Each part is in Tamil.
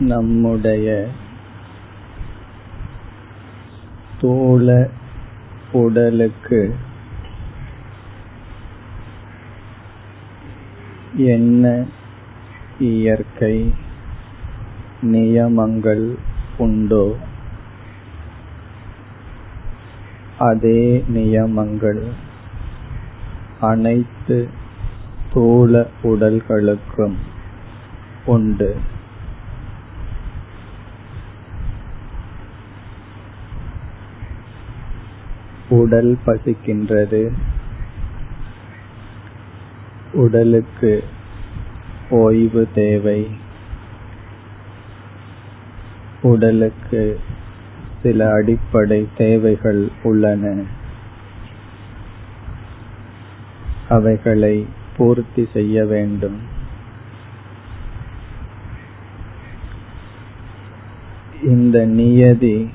நம்முடைய ஸ்தூல உடலுக்கு என்ன இயற்கை நியமங்கள் உண்டோ அதே நியமங்கள் அனைத்து ஸ்தூல உடல்களுக்கும் உண்டு. உடல் பசிக்கின்றது. உடலுக்கு ஓய்வு தேவை. உடலுக்கு சில அடிப்படை தேவைகள் உள்ளன. அவைகளை பூர்த்தி செய்ய வேண்டும். இந்த நியதி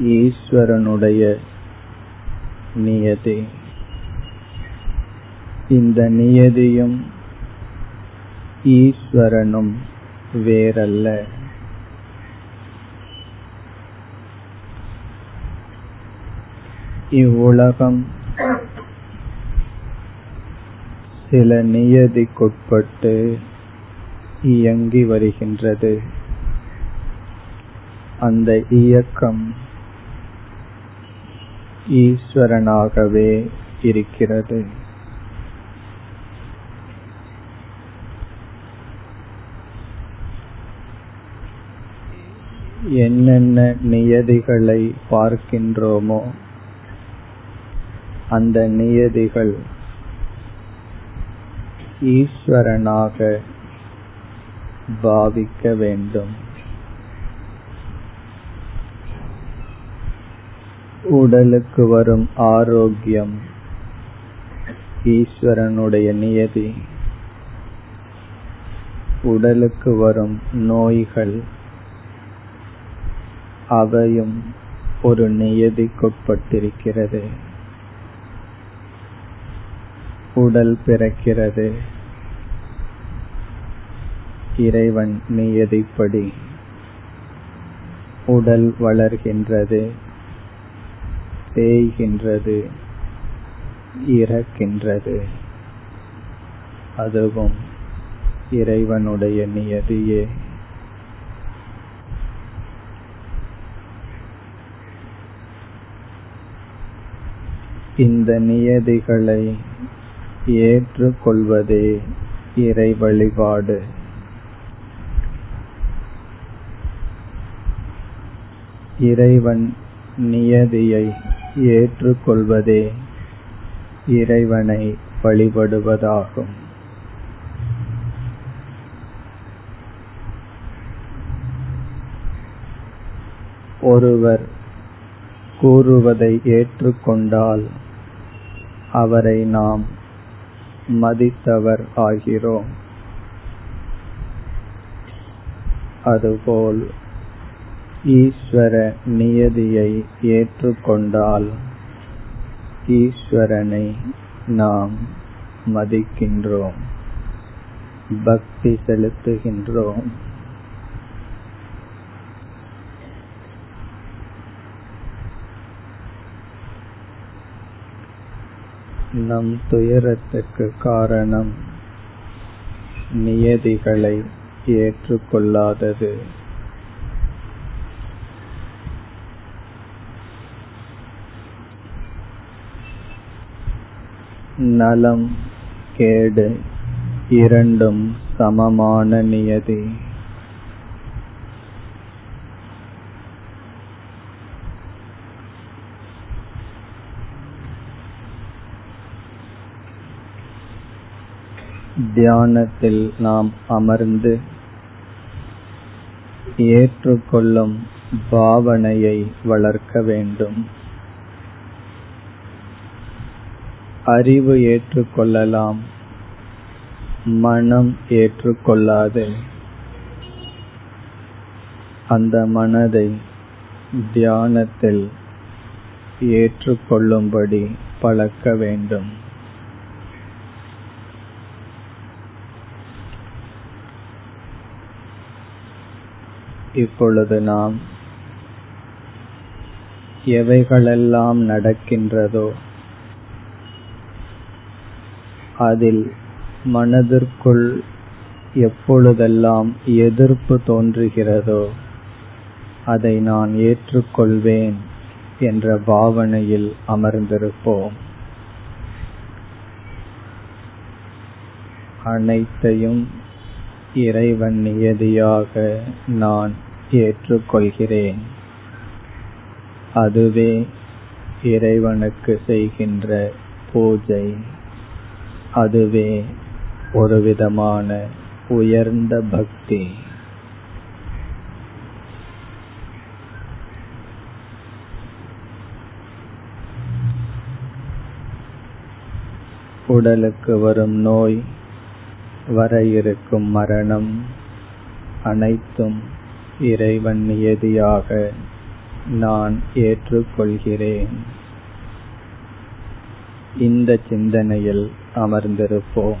ஈஸ்வரனுடைய நியதி. இந்த நியதியும் ஈஸ்வரனும் வேறல்ல. இவ்வுலகம் சில நியதிக்குட்பட்டு இயங்கி வருகின்றது. அந்த இயக்கம் ஈஸ்வரனாகவே இருக்கிறது. என்னென்ன நியதிகளை பார்க்கின்றோமோ அந்த நியதிகள் ஈஸ்வரனாக பாவிக்க வேண்டும். உடலுக்கு வரும் ஆரோக்கியம் ஈஸ்வரனுடைய நியதி. உடலுக்கு வரும் நோய்கள் அவையும் ஒரு நியதிக்குட்பட்டிருக்கிறது. உடல் பிறக்கிறது. இறைவன் நியதிப்படி உடல் வளர்கின்றது. தேய்கின்றது இறக்கின்றது. அதுவும் இறைவனுடைய நியதியே. இந்த நியதிகளை ஏற்றுக்கொள்வதே இறை வழிபாடு. இறைவன் நியதியை ஏற்றுக்கொள்வதே இறைவனை வழிபடுவதாகும். ஒருவர் கூறுவதை ஏற்றுக்கொண்டால் அவரை நாம் மதித்தவர் ஆகிறோம். அதுபோல் ஈஸ்வர நியதியை ஏற்றுக்கொண்டால் ஈஸ்வரனை நாம் மதிக்கின்றோம் பக்தி செலுத்துகின்றோம். நம் துயரத்துக்கு காரணம் நியதிகளை ஏற்றுக்கொள்ளாதது. நலம் கேடு இரண்டும் சமமான நியதி. தியானத்தில் நாம் அமர்ந்து ஏற்றுக்கொள்ளும் பாவனையை வளர்க்க வேண்டும். அறிவு ஏற்றுக்கொள்ளலாம். மனம் ஏற்றுக்கொள்ளாது. அந்த மனதை தியானத்தில் ஏற்றுக்கொள்ளும்படி பழக்க வேண்டும். இப்பொழுது நாம் எவைகளெல்லாம் நடக்கின்றதோ அதில் மனதிற்குள் எப்பொழுதெல்லாம் எதிர்ப்பு தோன்றுகிறதோ அதை நான் ஏற்றுக்கொள்வேன் என்ற பாவனையில் அமர்ந்திருப்போம். அனைத்தையும் இறைவன் நியதியாக நான் ஏற்றுக்கொள்கிறேன். அதுவே இறைவனுக்கு செய்கின்ற பூஜை. அதுவே ஒரு விதமான உயர்ந்த பக்தி. உடலுக்கு வரும் நோய் வர இருக்கும் மரணம் அனைத்தும் இறைவன் நியதியாக நான் ஏற்றுக்கொள்கிறேன். இந்த சிந்தனையில் அமர்ந்திருப்போம்